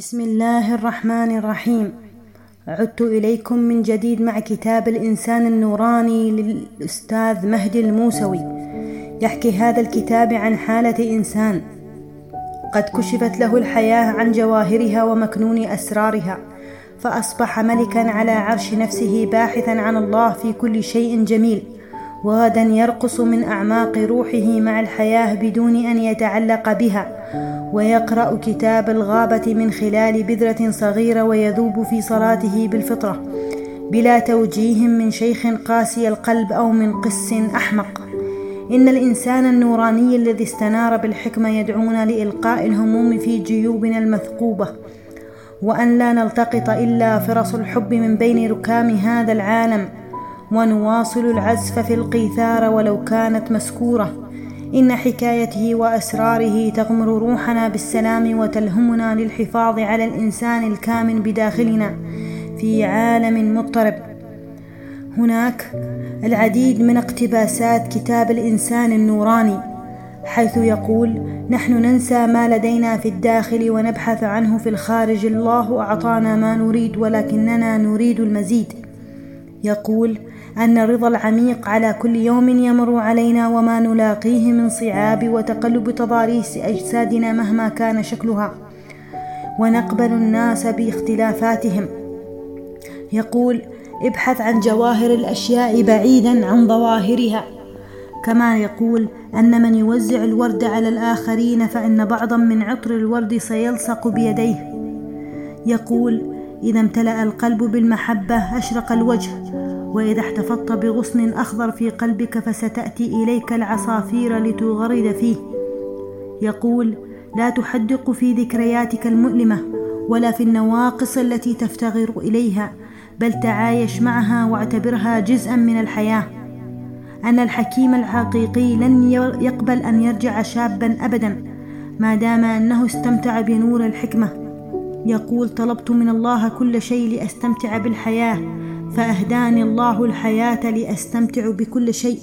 بسم الله الرحمن الرحيم. عدت إليكم من جديد مع كتاب الإنسان النوراني للأستاذ مهدي الموسوي يحكي هذا الكتاب عن حالة إنسان. قد كشفت له الحياة عن جواهرها ومكنون أسرارها فأصبح ملكا على عرش نفسه باحثا عن الله في كل شيء جميل وغدا يرقص من أعماق روحه مع الحياة بدون أن يتعلق بها ويقرأ كتاب الغابة من خلال بذرة صغيرة ويذوب في صلاته بالفطرة بلا توجيه من شيخ قاسي القلب أو من قس أحمق. إن الإنسان النوراني الذي استنار بالحكمة يدعونا لإلقاء الهموم في جيوبنا المثقوبة وأن لا نلتقط إلا فرص الحب من بين ركام هذا العالم ونواصل العزف في القيثار ولو كانت مسكورة. إن حكايته وأسراره تغمر روحنا بالسلام وتلهمنا للحفاظ على الإنسان الكامن بداخلنا في عالم مضطرب. هناك العديد من اقتباسات كتاب الإنسان النوراني حيث يقول نحن ننسى ما لدينا في الداخل ونبحث عنه في الخارج. الله أعطانا ما نريد ولكننا نريد المزيد. يقول أن الرضا العميق على كل يوم يمر علينا وما نلاقيه من صعاب وتقلب تضاريس أجسادنا مهما كان شكلها. ونقبل الناس باختلافاتهم. يقول ابحث عن جواهر الأشياء بعيدا عن ظواهرها. كما يقول أن من يوزع الورد على الآخرين فإن بعضا من عطر الورد سيلصق بيديه. يقول إذا امتلأ القلب بالمحبة أشرق الوجه. وإذا احتفظت بغصن أخضر في قلبك فستأتي إليك العصافير لتغرد فيه. يقول لا تحدق في ذكرياتك المؤلمة ولا في النواقص التي تفتغر إليها بل تعايش معها واعتبرها جزءا من الحياة. أن الحكيم الحقيقي لن يقبل أن يرجع شابا ابدا ما دام أنه استمتع بنور الحكمة. يقول طلبت من الله كل شيء لأستمتع بالحياة فأهداني الله الحياة لأستمتع بكل شيء.